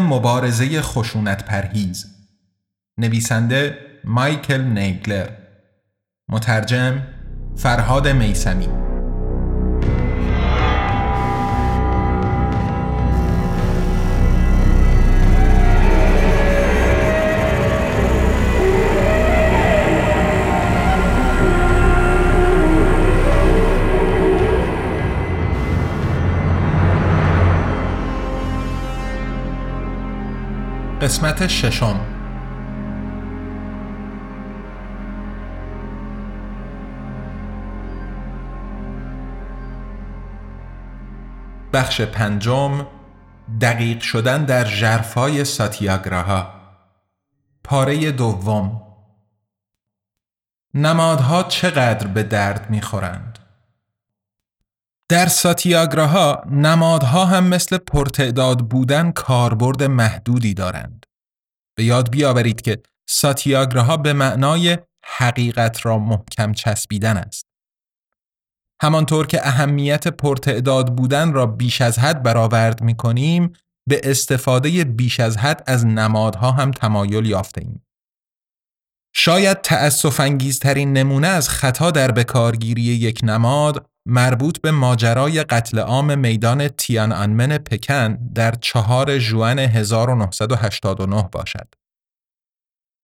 مبارزه خشونت پرهیز. نویسنده مایکل نیگلر. مترجم فرهاد میسمی قسمت ششم. بخش پنجم دقیق شدن در جرفای ساتیاگراها. پاره دوم. نمادها چقدر به درد می‌خورند؟ در ساتیاگراها نمادها هم مثل پرتعداد بودن کاربرد محدودی دارند. به یاد بیاورید که ساتیاگراها به معنای حقیقت را محکم چسبیدن است. همانطور که اهمیت پرتعداد بودن را بیش از حد برآورد می کنیم، به استفاده بیش از حد از نمادها هم تمایل یافته ایم. شاید تأصف انگیزترین نمونه از خطا در بکارگیری یک نماد مربوط به ماجرای قتل عام میدان تیان انمن پکن در چهار جوان 1989 باشد.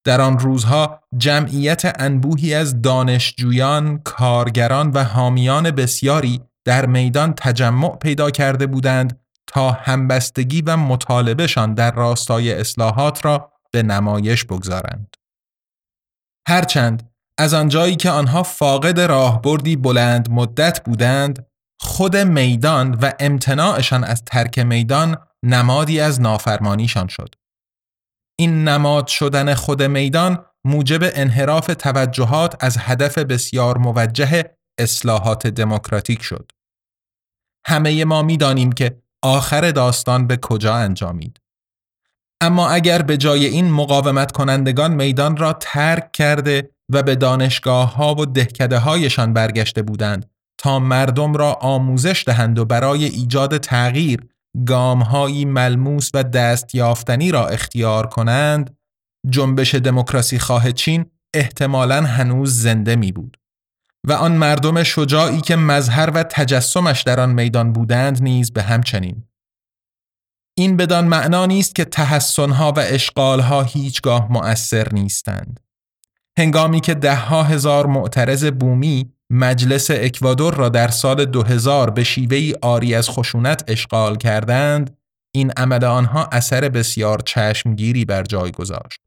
در آن روزها جمعیت انبوهی از دانشجویان، کارگران و حامیان بسیاری در میدان تجمع پیدا کرده بودند تا همبستگی و مطالبهشان در راستای اصلاحات را به نمایش بگذارند. هرچند از آنجایی که آنها فاقد راهبردی بلند مدت بودند خود میدان و امتناعشان از ترک میدان نمادی از نافرمانیشان شد. این نماد شدن خود میدان موجب انحراف توجهات از هدف بسیار موجه اصلاحات دموکراتیک شد. همه ما می‌دانیم که آخر داستان به کجا انجامید. اما اگر به جای این مقاومت کنندگان میدان را ترک کرده و به دانشگاه ها و دهکده هایشان برگشته بودند تا مردم را آموزش دهند و برای ایجاد تغییر گامهایی ملموس و دستیافتنی را اختیار کنند جنبش دموکراسی خواه چین احتمالا هنوز زنده می بود و آن مردم شجاعی که مظهر و تجسمش در آن میدان بودند نیز به همچنین. این بدان معنا نیست که تحسنها و اشغالها هیچگاه مؤثر نیستند. هنگامی که دهها هزار معترض بومی مجلس اکوادور را در سال 2000 به شیوهی آری از خشونت اشغال کردند این عمل آنها اثر بسیار چشمگیری بر جای گذاشت.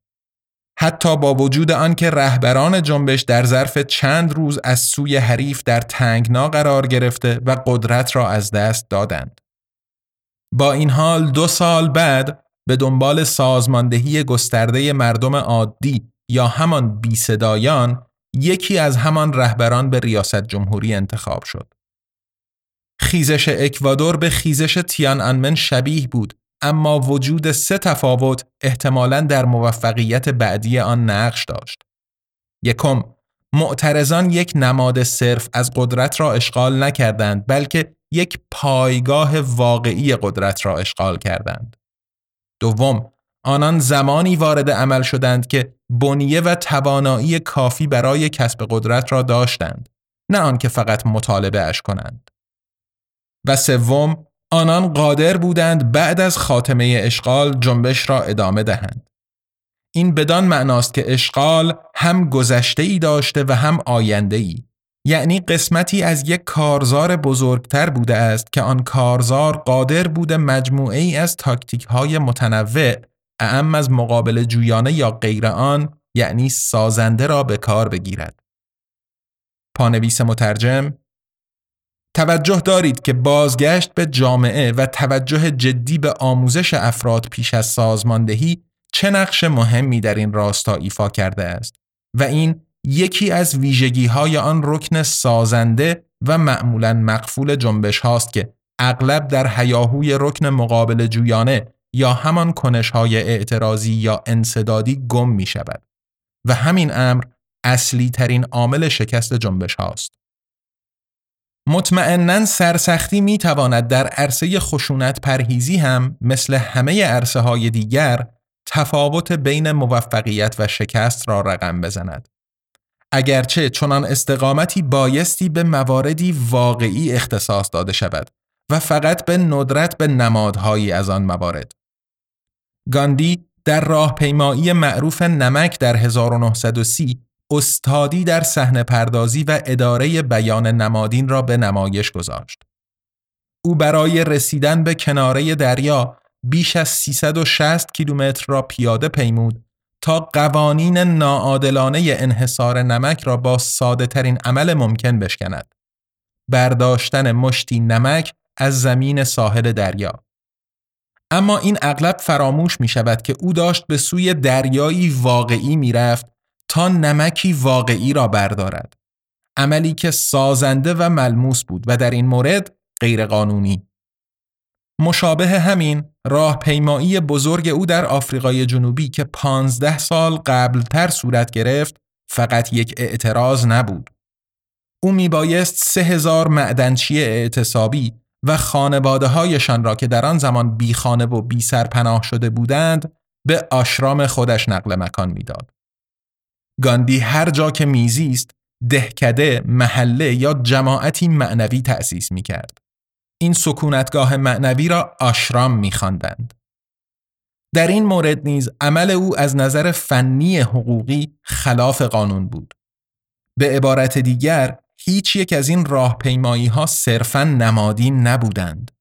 حتی با وجود آنکه رهبران جنبش در ظرف چند روز از سوی حریف در تنگنا قرار گرفته و قدرت را از دست دادند. با این حال دو سال بعد به دنبال سازماندهی گسترده مردم عادی یا همان بی صدایان یکی از همان رهبران به ریاست جمهوری انتخاب شد. خیزش اکوادور به خیزش تیان انمن شبیه بود اما وجود سه تفاوت احتمالاً در موفقیت بعدی آن نقش داشت. یکم معترضان یک نماد صرف از قدرت را اشغال نکردند بلکه یک پایگاه واقعی قدرت را اشغال کردند. دوم آنان زمانی وارد عمل شدند که بنیه و توانایی کافی برای کسب قدرت را داشتند نه آنکه فقط مطالبه اش کنند. و سوم آنان قادر بودند بعد از خاتمه اشغال جنبش را ادامه دهند. این بدان معناست که اشغال هم گذشته ای داشته و هم آینده ای یعنی قسمتی از یک کارزار بزرگتر بوده است که آن کارزار قادر بوده مجموعه ای از تاکتیک های متنوع اعم از مقابل جویانه یا غیر آن یعنی سازنده را به کار بگیرد. پانویس مترجم توجه دارید که بازگشت به جامعه و توجه جدی به آموزش افراد پیش از سازماندهی چه نقش مهمی در این راستا ایفا کرده است و این یکی از ویژگی های آن رکن سازنده و معمولا مقفول جنبش هاست که اغلب در حیاهوی رکن مقابل جویانه یا همان کنش های اعتراضی یا انصدادی گم می شود و همین امر اصلی ترین عامل شکست جنبش هاست. مطمئنا سرسختی می تواند در عرصه خشونت پرهیزی هم مثل همه عرصه های دیگر تفاوت بین موفقیت و شکست را رقم بزند. اگرچه چنان استقامتی بایستی به مواردی واقعی اختصاص داده شود و فقط به ندرت به نمادهایی از آن موارد. گاندی در راهپیمایی معروف نمک در 1930 استادی در صحنه پردازی و اداره بیان نمادین را به نمایش گذاشت. او برای رسیدن به کناره دریا بیش از 360 کیلومتر را پیاده پیمود تا قوانین ناعادلانه انحصار نمک را با ساده ترین عمل ممکن بشکند. برداشتن مشتی نمک از زمین ساحل دریا. اما این اغلب فراموش می شود که او داشت به سوی دریایی واقعی می رفت تا نمکی واقعی را بردارد. عملی که سازنده و ملموس بود و در این مورد غیرقانونی. مشابه همین راهپیمایی بزرگ او در آفریقای جنوبی که پانزده سال قبلتر صورت گرفت فقط یک اعتراض نبود. او میبایست سه هزار معدنچی اعتصابی و خانواده هایشان را که در آن زمان بی خانه و بی سرپناه شده بودند به آشرام خودش نقل مکان می‌داد. گاندی هر جا که میزیست دهکده، محله یا جماعتی معنوی تأسیس می کرد. این سکونتگاه معنوی را آشرام می خواندند. در این مورد نیز عمل او از نظر فنی حقوقی خلاف قانون بود. به عبارت دیگر هیچ یک از این راهپیمایی ها صرفا نمادین نبودند.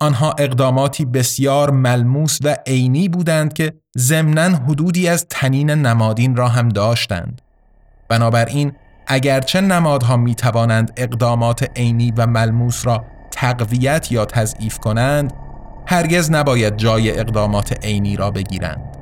آنها اقداماتی بسیار ملموس و عینی بودند که ضمناً حدودی از تنین نمادین را هم داشتند. بنابراین اگرچه نمادها می توانند اقدامات عینی و ملموس را تقویت یا تضعیف کنند، هرگز نباید جای اقدامات عینی را بگیرند.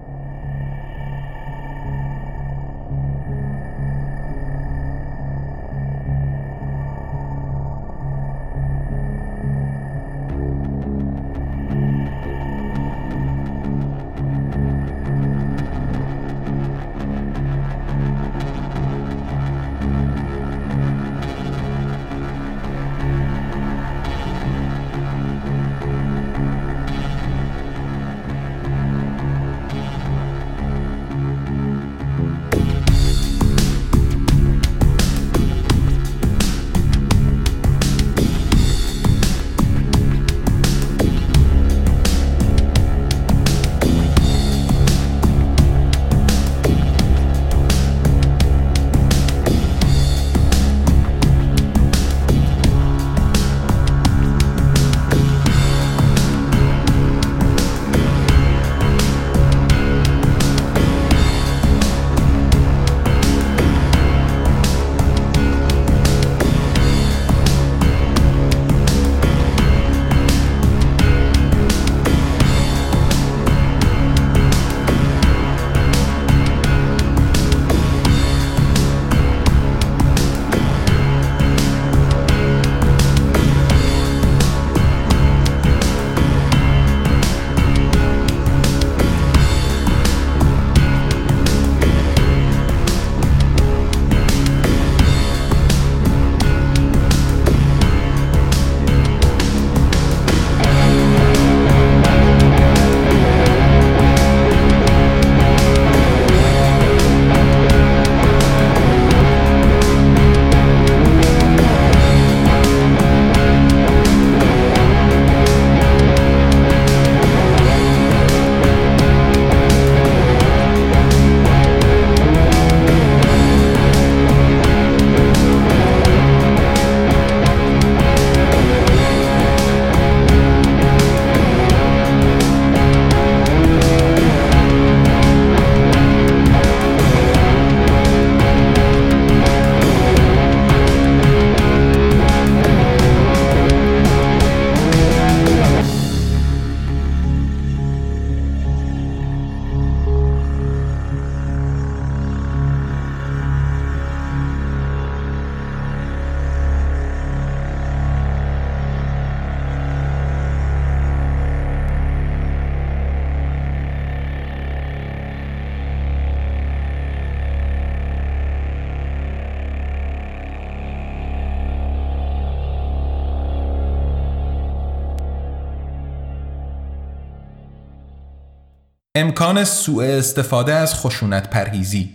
امکان سوء استفاده از خشونت پرهیزی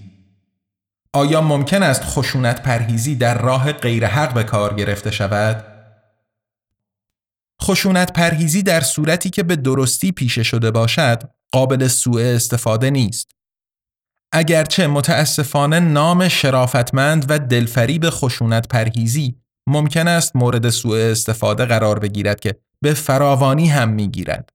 آیا ممکن است خشونت پرهیزی در راه غیرحق به کار گرفته شود؟ خشونت پرهیزی در صورتی که به درستی پیشه شده باشد قابل سوء استفاده نیست. اگرچه متاسفانه نام شرافتمند و دلفریب خشونت پرهیزی ممکن است مورد سوء استفاده قرار بگیرد که به فراوانی هم می‌گیرد.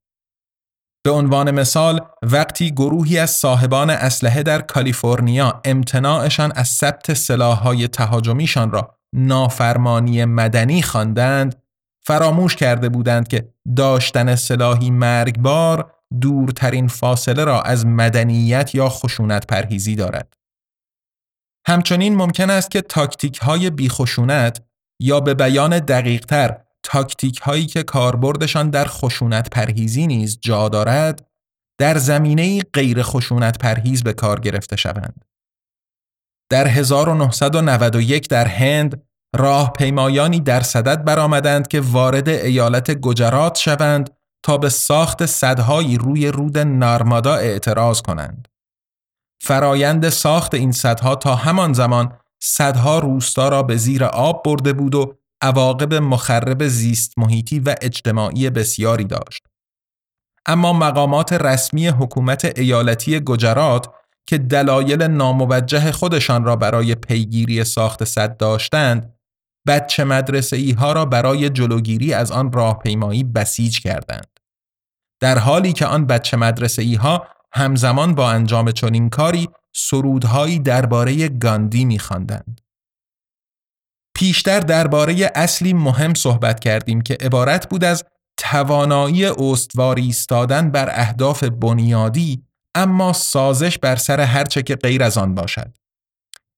به عنوان مثال وقتی گروهی از صاحبان اسلحه در کالیفرنیا امتناعشان از ثبت سلاحهای تهاجمیشان را نافرمانی مدنی خواندند فراموش کرده بودند که داشتن سلاحی مرگبار دورترین فاصله را از مدنیت یا خشونت پرهیزی دارد. همچنین ممکن است که تاکتیک های بیخشونت یا به بیان دقیقتر تاکتیک هایی که کاربردشان در خشونت پرهیزی نیز جا دارد در زمینه غیر خشونت پرهیز به کار گرفته شوند. در 1991 در هند راه پیمایانی در صدد برآمدند که وارد ایالت گجرات شوند تا به ساخت صدهایی روی رود نارمادا اعتراض کنند. فرایند ساخت این صدها تا همان زمان صدها روستا را به زیر آب برده بود و عواقب مخرب زیست محیطی و اجتماعی بسیاری داشت. اما مقامات رسمی حکومت ایالتی گجرات که دلایل ناموجه خودشان را برای پیگیری ساخت صد داشتند بچه مدرسه ای ها را برای جلوگیری از آن راهپیمایی بسیج کردند. در حالی که آن بچه مدرسه ای ها همزمان با انجام چنین کاری سرودهایی درباره گاندی می‌خواندند. پیشتر درباره اصلی مهم صحبت کردیم که عبارت بود از توانایی استواری ایستادن بر اهداف بنیادی اما سازش بر سر هرچه که غیر از آن باشد.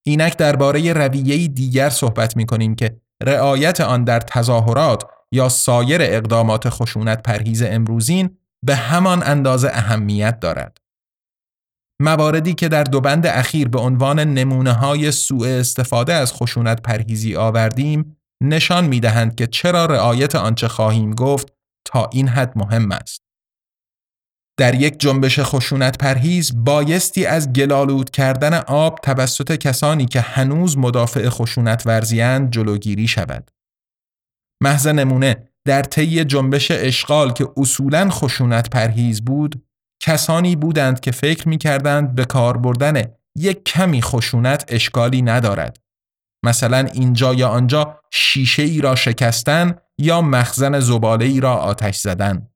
اینک درباره رویه دیگر صحبت می کنیم که رعایت آن در تظاهرات یا سایر اقدامات خشونت پرهیز امروزین به همان اندازه اهمیت دارد. مواردی که در دو بند اخیر به عنوان نمونه های سوء استفاده از خشونت پرهیزی آوردیم نشان می دهند که چرا رعایت آنچه خواهیم گفت تا این حد مهم است. در یک جنبش خشونت پرهیز بایستی از گلالود کردن آب توسط کسانی که هنوز مدافع خشونت ورزیند جلوگیری شود. محض نمونه در طی جنبش اشغال که اصولا خشونت پرهیز بود کسانی بودند که فکر می کردند به کار بردن یک کمی خشونت اشکالی ندارد. مثلا اینجا یا آنجا شیشه ای را شکستن یا مخزن زباله ای را آتش زدن.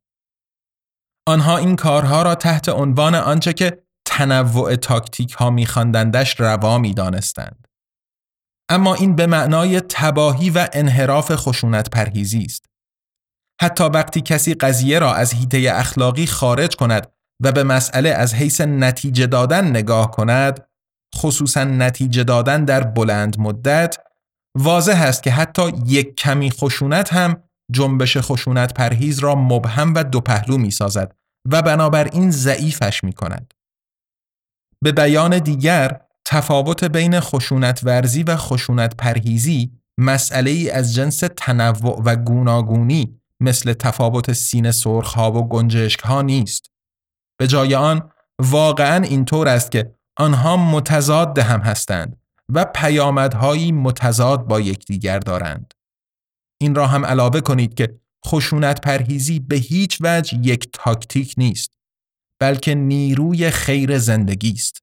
آنها این کارها را تحت عنوان آنچه که تنوع تاکتیک ها میخواندندش روا می دانستند. اما این به معنای تباهی و انحراف خشونت پرهیزی است. حتی وقتی کسی قضیه را از هیته اخلاقی خارج کند و به مسئله از حیث نتیجه دادن نگاه کند خصوصا نتیجه دادن در بلند مدت واضح است که حتی یک کمی خشونت هم جنبش خشونت پرهیز را مبهم و دو پهلو می سازد و بنابراین ضعیفش می کند. به بیان دیگر تفاوت بین خشونت ورزی و خشونت پرهیزی مسئله ای از جنس تنوع و گوناگونی مثل تفاوت سینه سرخ ها و گنجشک ها نیست. به جای آن واقعا اینطور است که آنها متضاد هم هستند و پیامدهایی متضاد با یکدیگر دارند. این را هم علاوه کنید که خشونت پرهیزی به هیچ وجه یک تاکتیک نیست بلکه نیروی خیر زندگی است.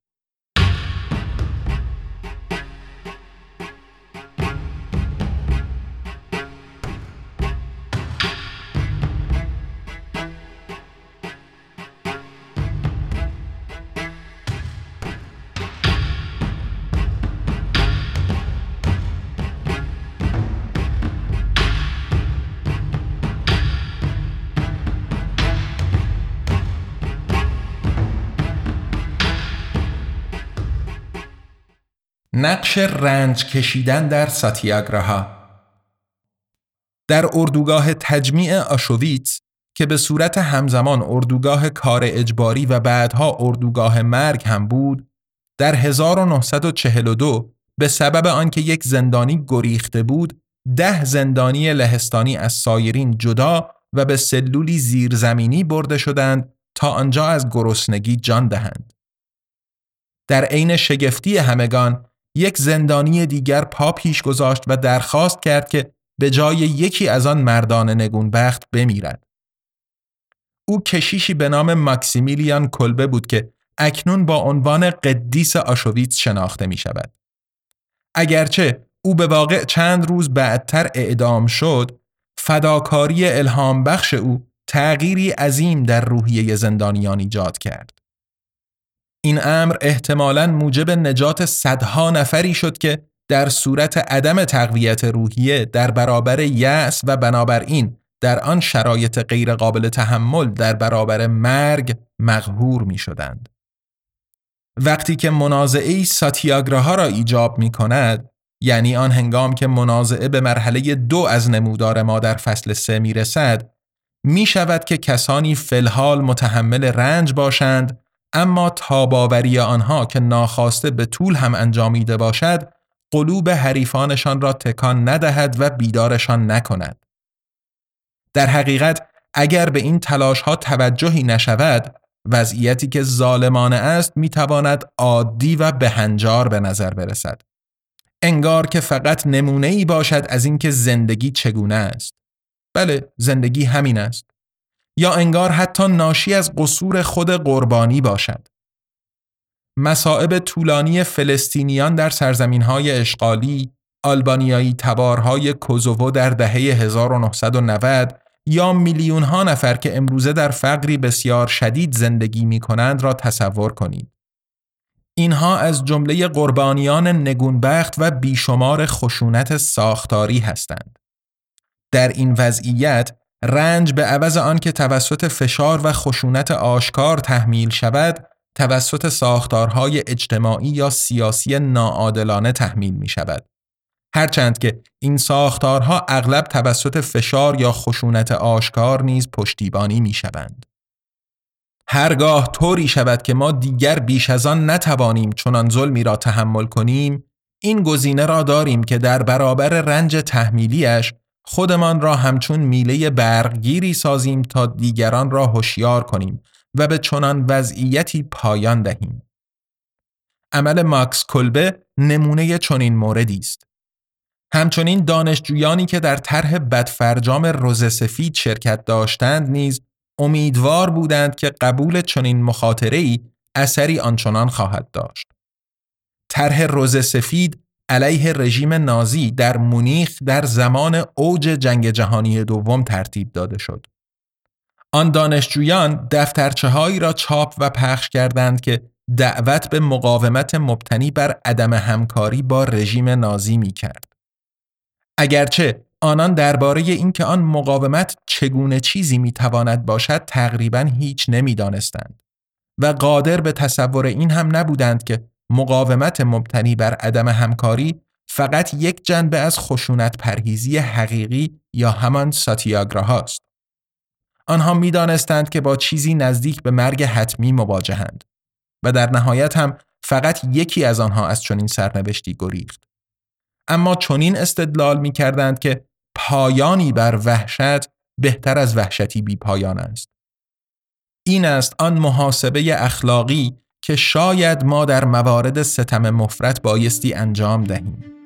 نقش رنج کشیدن در ساتیاگراها در اردوگاه تجمیع آشویتس که به صورت همزمان اردوگاه کار اجباری و بعدها اردوگاه مرگ هم بود در 1942 به سبب آنکه یک زندانی گریخته بود ده زندانی لهستانی از سایرین جدا و به سلولی زیرزمینی برده شدند تا آنجا از گرسنگی جان دهند. در عین شگفتی همگان یک زندانی دیگر پا پیش گذاشت و درخواست کرد که به جای یکی از آن مردان نگونبخت بمیرد. او کشیشی به نام ماکسیمیلیان کلبه بود که اکنون با عنوان قدیس آشویتس شناخته می شود. اگرچه او به واقع چند روز بعدتر اعدام شد، فداکاری الهام بخش او تغییری عظیم در روحیه زندانیان ایجاد کرد. این امر احتمالاً موجب نجات صدها نفری شد که در صورت عدم تقویت روحیه در برابر یأس و بنابراین در آن شرایط غیرقابل تحمل در برابر مرگ مغهور می شدند. وقتی که منازعه ساتیاگراها را ایجاب می کند یعنی آن هنگام که منازعه به مرحله دو از نمودار ما در فصل سه می رسد می شود که کسانی فلحال متحمل رنج باشند اما تاباوری آنها که ناخواسته به طول هم انجامیده باشد قلوب حریفانشان را تکان ندهد و بیدارشان نکند. در حقیقت اگر به این تلاش ها توجهی نشود وضعیتی که ظالمانه است می‌تواند عادی و بهنجار به نظر برسد. انگار که فقط نمونه ای باشد از اینکه زندگی چگونه است. بله زندگی همین است. یا انگار حتی ناشی از قصور خود قربانی باشد. مصائب طولانی فلسطینیان در سرزمین های اشغالی، آلبانیایی تبارهای کوزوو در دهه 1990 یا میلیون ها نفر که امروزه در فقری بسیار شدید زندگی می کنند را تصور کنید. اینها از جمله قربانیان نگونبخت و بیشمار خشونت ساختاری هستند. در این وضعیت رنج به عوض آن که توسط فشار و خشونت آشکار تحمیل شود توسط ساختارهای اجتماعی یا سیاسی ناعادلانه تحمیل می شود. هرچند که این ساختارها اغلب توسط فشار یا خشونت آشکار نیز پشتیبانی می شوند. هرگاه طوری شود که ما دیگر بیش از آن نتوانیم چنان ظلمی را تحمل کنیم این گزینه را داریم که در برابر رنج تحمیلیش خودمان را همچون میله برگیری سازیم تا دیگران را هوشیار کنیم و به چنان وضعیتی پایان دهیم. عمل ماکس کلبه نمونه چنین موردی است. همچنین دانشجویانی که در طرح بدفرجام روز سفید شرکت داشتند نیز امیدوار بودند که قبول چنین مخاطره‌ای اثری آنچنان خواهد داشت. طرح روز سفید علیه رژیم نازی در مونیخ در زمان اوج جنگ جهانی دوم ترتیب داده شد. آن دانشجویان دفترچه هایی را چاپ و پخش کردند که دعوت به مقاومت مبتنی بر عدم همکاری با رژیم نازی می کرد. اگرچه آنان درباره اینکه آن مقاومت چگونه چیزی می تواند باشد تقریبا هیچ نمی‌دانستند و قادر به تصور این هم نبودند که مقاومت مبتنی بر عدم همکاری فقط یک جنبه از خشونت پرهیزی حقیقی یا همان ساتیاگراهاست. آنها می‌دانستند که با چیزی نزدیک به مرگ حتمی مواجهند و در نهایت هم فقط یکی از آنها از چنین سرنوشتی گریخت. اما چنین استدلال می کردند که پایانی بر وحشت بهتر از وحشتی بی پایان است. این است آن محاسبه اخلاقی که شاید ما در موارد ستم مفرت بایستی انجام دهیم.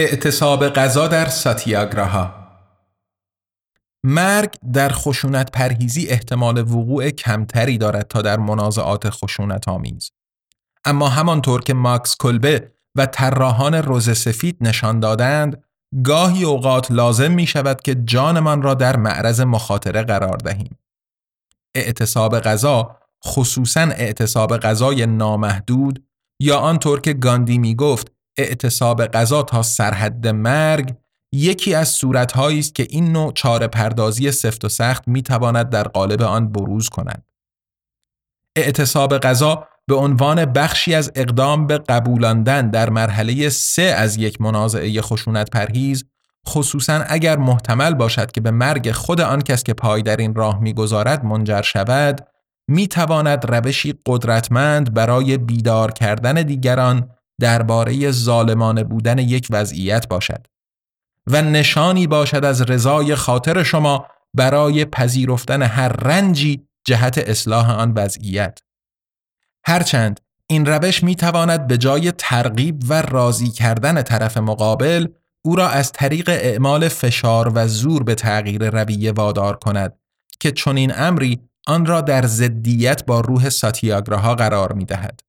اعتصاب غذا در ساتیاگراها مرگ در خشونت پرهیزی احتمال وقوع کمتری دارد تا در منازعات خشونت آمیز. اما همانطور که ماکس کلبه و طراحان روز سفید نشان دادند، گاهی اوقات لازم می شود که جانمان را در معرض مخاطره قرار دهیم. اعتصاب غذا خصوصا اعتصاب غذای نامحدود یا آنطور که گاندی می گفت اعتصاب غذا تا سرحد مرگ یکی از صورتهایی است که این نوع چاره پردازی سفت و سخت می تواند در قالب آن بروز کند. اعتصاب غذا به عنوان بخشی از اقدام به قبولاندن در مرحله سه از یک منازعه خشونت پرهیز خصوصا اگر محتمل باشد که به مرگ خود آن کس که پای در این راه می‌گذارد منجر شود می تواند روشی قدرتمند برای بیدار کردن دیگران درباره ظالمانه بودن یک وضعیت باشد و نشانی باشد از رضای خاطر شما برای پذیرفتن هر رنجی جهت اصلاح آن وضعیت هرچند این روش می تواند به جای ترغیب و راضی کردن طرف مقابل او را از طریق اعمال فشار و زور به تغییر رویه وادار کند که چنین امری آن را در ضدیت با روح ساتیاگراها قرار می دهد.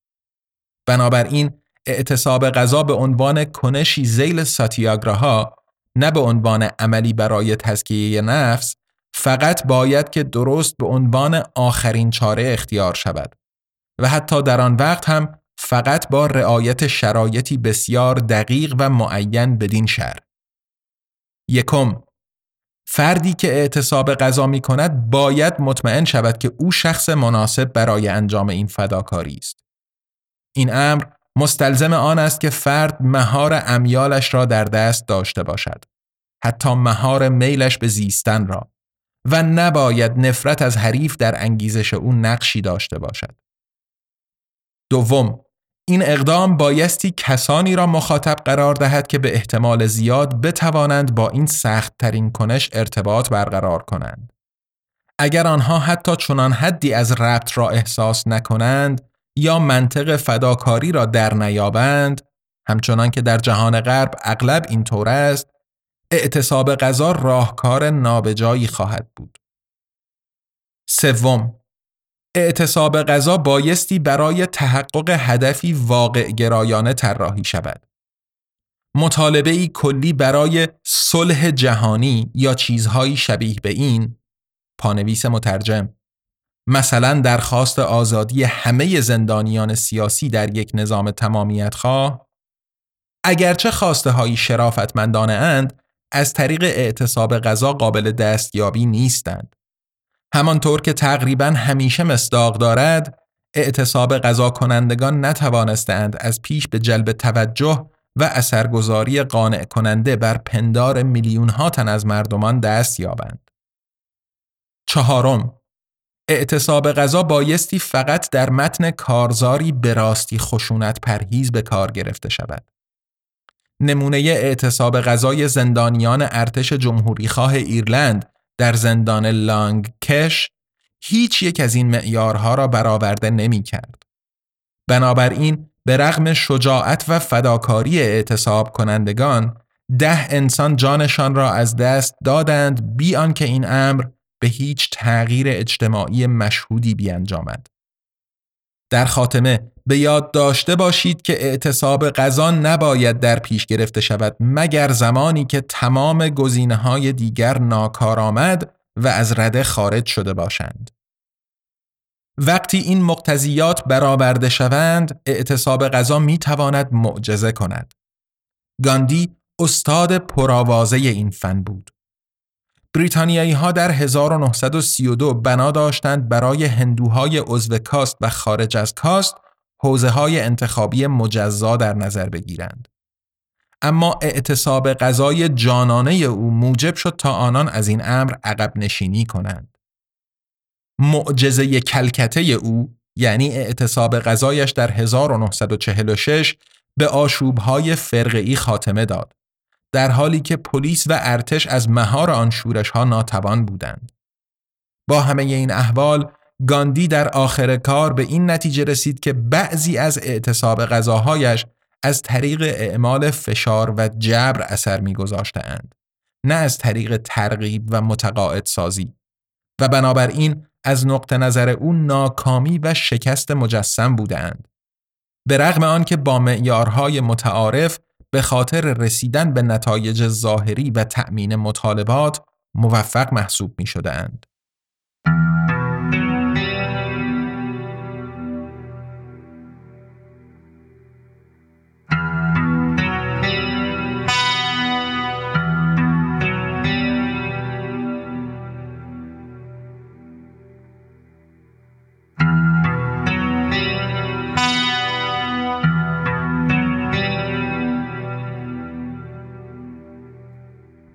بنابراین اعتصاب غذا به عنوان کنشی زیل ساتیاگراها نه به عنوان عملی برای تزکیه نفس فقط باید که درست به عنوان آخرین چاره اختیار شود و حتی در آن وقت هم فقط با رعایت شرایطی بسیار دقیق و معین بدین شر. یکم فردی که اعتصاب غذا می کند باید مطمئن شود که او شخص مناسب برای انجام این فداکاری است. این امر مستلزم آن است که فرد مهار امیالش را در دست داشته باشد. حتی مهار میلش به زیستن را و نباید نفرت از حریف در انگیزش او نقشی داشته باشد. دوم، این اقدام بایستی کسانی را مخاطب قرار دهد که به احتمال زیاد بتوانند با این سخت ترین کنش ارتباط برقرار کنند. اگر آنها حتی چنان حدی از ربط را احساس نکنند یا منطق فداکاری را در نیابند؟ همچنان که در جهان غرب اغلب اینطور است اعتصاب غذا راهکار نابجایی خواهد بود. سوم اعتصاب غذا بایستی برای تحقق هدفی واقع گرایانه طراحی شود. مطالبه ای کلی برای صلح جهانی یا چیزهایی شبیه به این. پانویس مترجم مثلا درخواست آزادی همه زندانیان سیاسی در یک نظام تمامیت خواه اگرچه خواسته هایی شرافتمندانه اند از طریق اعتصاب غذا قابل دستیابی نیستند همانطور که تقریبا همیشه مصداق دارد اعتصاب غذا کنندگان نتوانستند از پیش به جلب توجه و اثرگذاری قانع کننده بر پندار میلیون ها تن از مردمان دست یابند. چهارم اعتصاب غذا بایستی فقط در متن کارزاری به راستی خشونت پرهیز به کار گرفته شود. نمونه اعتصاب غذای زندانیان ارتش جمهوریخواه ایرلند در زندان لانگ کش هیچ یک از این معیارها را برآورده نمی کرد. بنابراین به رغم شجاعت و فداکاری اعتصاب کنندگان ده انسان جانشان را از دست دادند بی آنکه این امر به هیچ تغییر اجتماعی مشهودی بیانجامد. در خاتمه به یاد داشته باشید که اعتصاب غذا نباید در پیش گرفته شود مگر زمانی که تمام گزینه های دیگر ناکارآمد و از رده خارج شده باشند. وقتی این مقتضیات برآورده شوند، اعتصاب غذا می تواند معجزه کند. گاندی استاد پرآوازه این فن بود. بریتانیایی ها در 1932 بنا داشتند برای هندوهای عضو کاست و خارج از کاست حوزه های انتخابی مجزا در نظر بگیرند. اما اعتصاب غذای جانانه او موجب شد تا آنان از این امر عقب نشینی کنند. معجزه کلکته او یعنی اعتصاب غذایش در 1946 به آشوبهای فرقی خاتمه داد. در حالی که پلیس و ارتش از مهار آن شورش ها ناتوان بودند. با همه این احوال گاندی در آخر کار به این نتیجه رسید که بعضی از اعتصاب غذاهایش از طریق اعمال فشار و جبر اثر میگذاشتهاند نه از طریق ترغیب و متقاعد سازی و بنابراین از نقطه نظر او ناکامی و شکست مجسم بودند. به رغم آنکه با معیارهای متعارف به خاطر رسیدن به نتایج ظاهری و تأمین مطالبات موفق محسوب می شدند.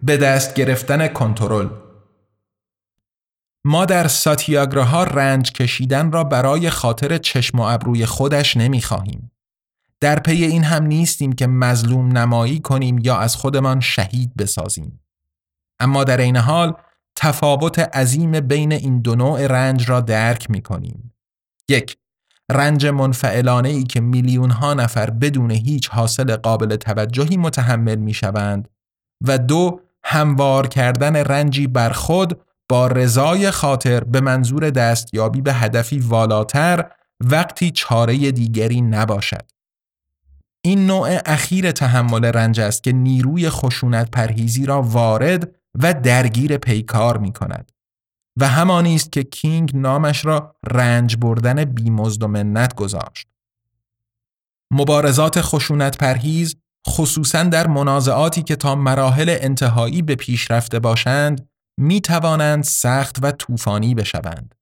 به دست گرفتن کنترل ما در ساتیاگراها رنج کشیدن را برای خاطر چشم و ابروی خودش نمی خواهیم. در پی این هم نیستیم که مظلوم نمایی کنیم یا از خودمان شهید بسازیم. اما در این حال تفاوت عظیم بین این دو نوع رنج را درک می کنیم. یک رنج منفعلانه ای که میلیون ها نفر بدون هیچ حاصل قابل توجهی متحمل می شوند و دو هموار کردن رنجی بر خود با رضای خاطر به منظور دستیابی به هدفی والاتر وقتی چاره دیگری نباشد. این نوع اخیر تحمل رنج است که نیروی خشونت پرهیزی را وارد و درگیر پیکار می کند. و همانی است که کینگ نامش را رنج بردن بیمزد و منت گذاشت. مبارزات خشونت پرهیز خصوصا در منازعاتی که تا مراحل انتهایی به پیش رفته باشند می توانند سخت و طوفانی بشوند.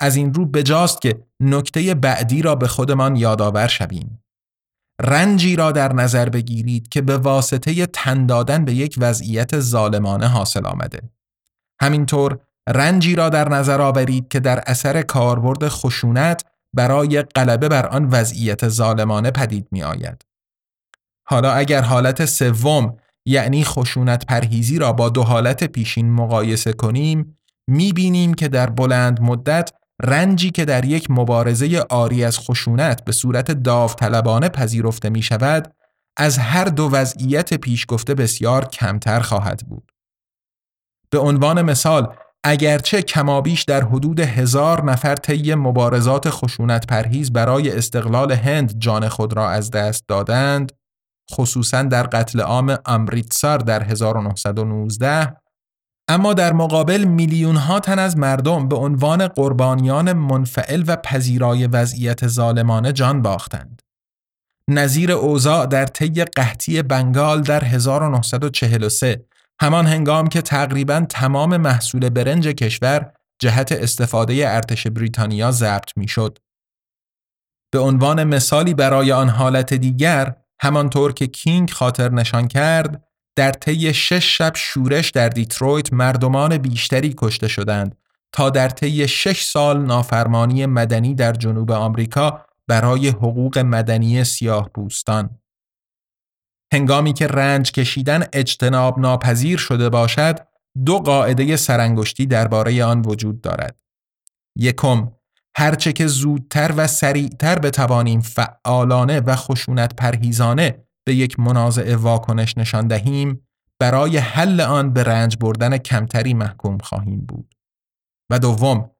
از این رو بجاست که نکته بعدی را به خودمان یادآور شویم. رنجی را در نظر بگیرید که به واسطه تن دادن به یک وضعیت ظالمانه حاصل آمده. همینطور رنجی را در نظر آورید که در اثر کاربرد خشونت برای غلبه بر آن وضعیت ظالمانه پدید می آید. حالا اگر حالت سوم یعنی خشونت پرهیزی را با دو حالت پیشین مقایسه کنیم بینیم که در بلند مدت رنجی که در یک مبارزه آری از خشونت به صورت داوطلبانه پذیرفته می شود از هر دو وضعیت پیش گفته بسیار کمتر خواهد بود. به عنوان مثال اگرچه کمابیش در حدود هزار نفر طی مبارزات خشونت پرهیز برای استقلال هند جان خود را از دست دادند خصوصا در قتل عام امریتسار در 1919 اما در مقابل میلیون ها تن از مردم به عنوان قربانیان منفعل و پذیرای وضعیت ظالمانه جان باختند. نظیر اوضاع در طی قحطی بنگال در 1943 همان هنگام که تقریبا تمام محصول برنج کشور جهت استفاده ارتش بریتانیا ضبط می‌شد. به عنوان مثالی برای آن حالت دیگر همانطور که کینگ خاطر نشان کرد در طی شش شب شورش در دیترویت مردمان بیشتری کشته شدند تا در طی شش سال نافرمانی مدنی در جنوب آمریکا برای حقوق مدنی سیاه پوستان. هنگامی که رنج کشیدن اجتناب ناپذیر شده باشد، دو قاعده سرانگشتی درباره آن وجود دارد. یکم هرچه که زودتر و سریعتر بتوانیم فعالانه و خشونت پرهیزانه به یک منازعه واکنش نشان دهیم برای حل آن به رنج بردن کمتری محکوم خواهیم بود. و دوم،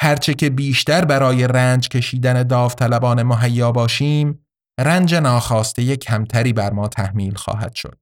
هرچه که بیشتر برای رنج کشیدن داوطلبانه مهیا باشیم، رنج ناخواسته کمتری بر ما تحمیل خواهد شد.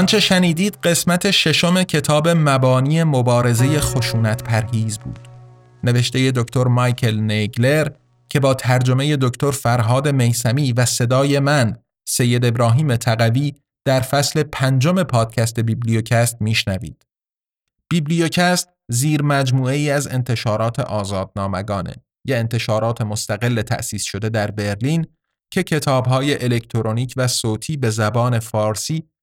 آنچه شنیدید قسمت ششم کتاب مبانی مبارزه خشونت پرهیز بود. نوشته دکتر مایکل نیگلر که با ترجمه دکتر فرهاد میسمی و صدای من سید ابراهیم تقوی در فصل پنجم پادکست بیبلیوکست میشنوید. بیبلیوکست زیر مجموعه ای از انتشارات آزادنامگانه یا انتشارات مستقل تأسیس شده در برلین که کتابهای الکترونیک و صوتی به زبان فارسی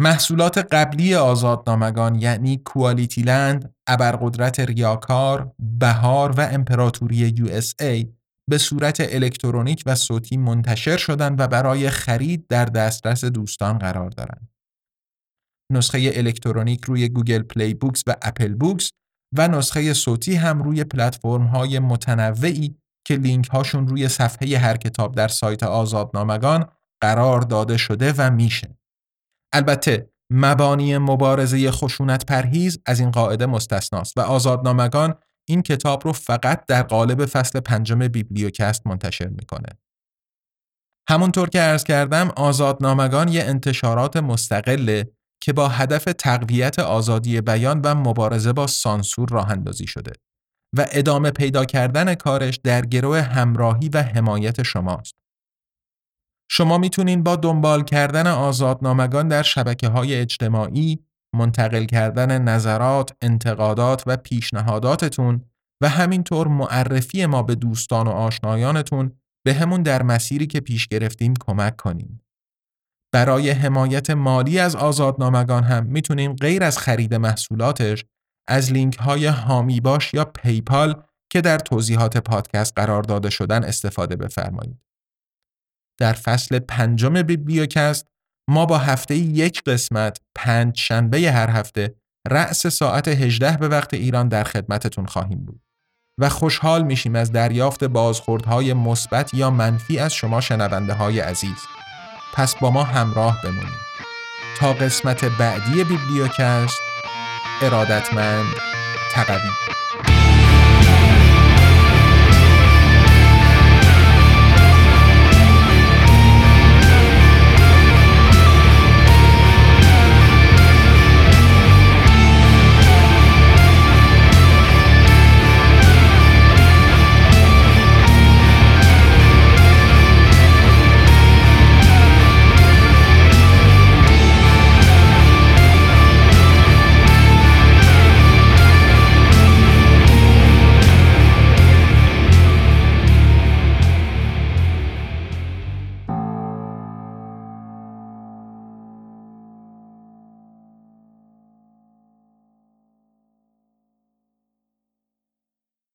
محصولات قبلی آزادنامگان یعنی QualityLand، ابرقدرت ریاکار، بهار و امپراتوری USA به صورت الکترونیک و صوتی منتشر شدند و برای خرید در دسترس دوستان قرار دارند. نسخه الکترونیک روی Google Play Books و Apple Books و نسخه صوتی هم روی پلتفرم های متنوعی که لینک هاشون روی صفحه هر کتاب در سایت آزادنامگان قرار داده شده و میشه. البته مبانی مبارزه خشونت پرهیز از این قاعده مستثناست و آزادنامگان این کتاب رو فقط در قالب فصل پنجم بیبلیوکست منتشر می‌کنه. همونطور که عرض کردم آزادنامگان یه انتشارات مستقله که با هدف تقویت آزادی بیان و مبارزه با سانسور راه اندازی شده و ادامه پیدا کردن کارش در گروه همراهی و حمایت شماست. شما می‌تونین با دنبال کردن آزادنامگان در شبکه های اجتماعی، منتقل کردن نظرات، انتقادات و پیشنهاداتتون و همینطور معرفی ما به دوستان و آشنایانتون به همون در مسیری که پیش گرفتیم کمک کنیم. برای حمایت مالی از آزادنامگان هم می‌تونیم غیر از خرید محصولاتش از لینک های هامی باش یا پیپال که در توضیحات پادکست قرار داده شدن استفاده بفرمایید. در فصل پنجم بیبلیوکست ما با هفته یک قسمت پنج شنبه هر هفته رأس ساعت 18 به وقت ایران در خدمتتون خواهیم بود و خوشحال میشیم از دریافت بازخوردهای مثبت یا منفی از شما شنونده های عزیز. پس با ما همراه بمونید تا قسمت بعدی بیبلیوکست ارادتمند تقوی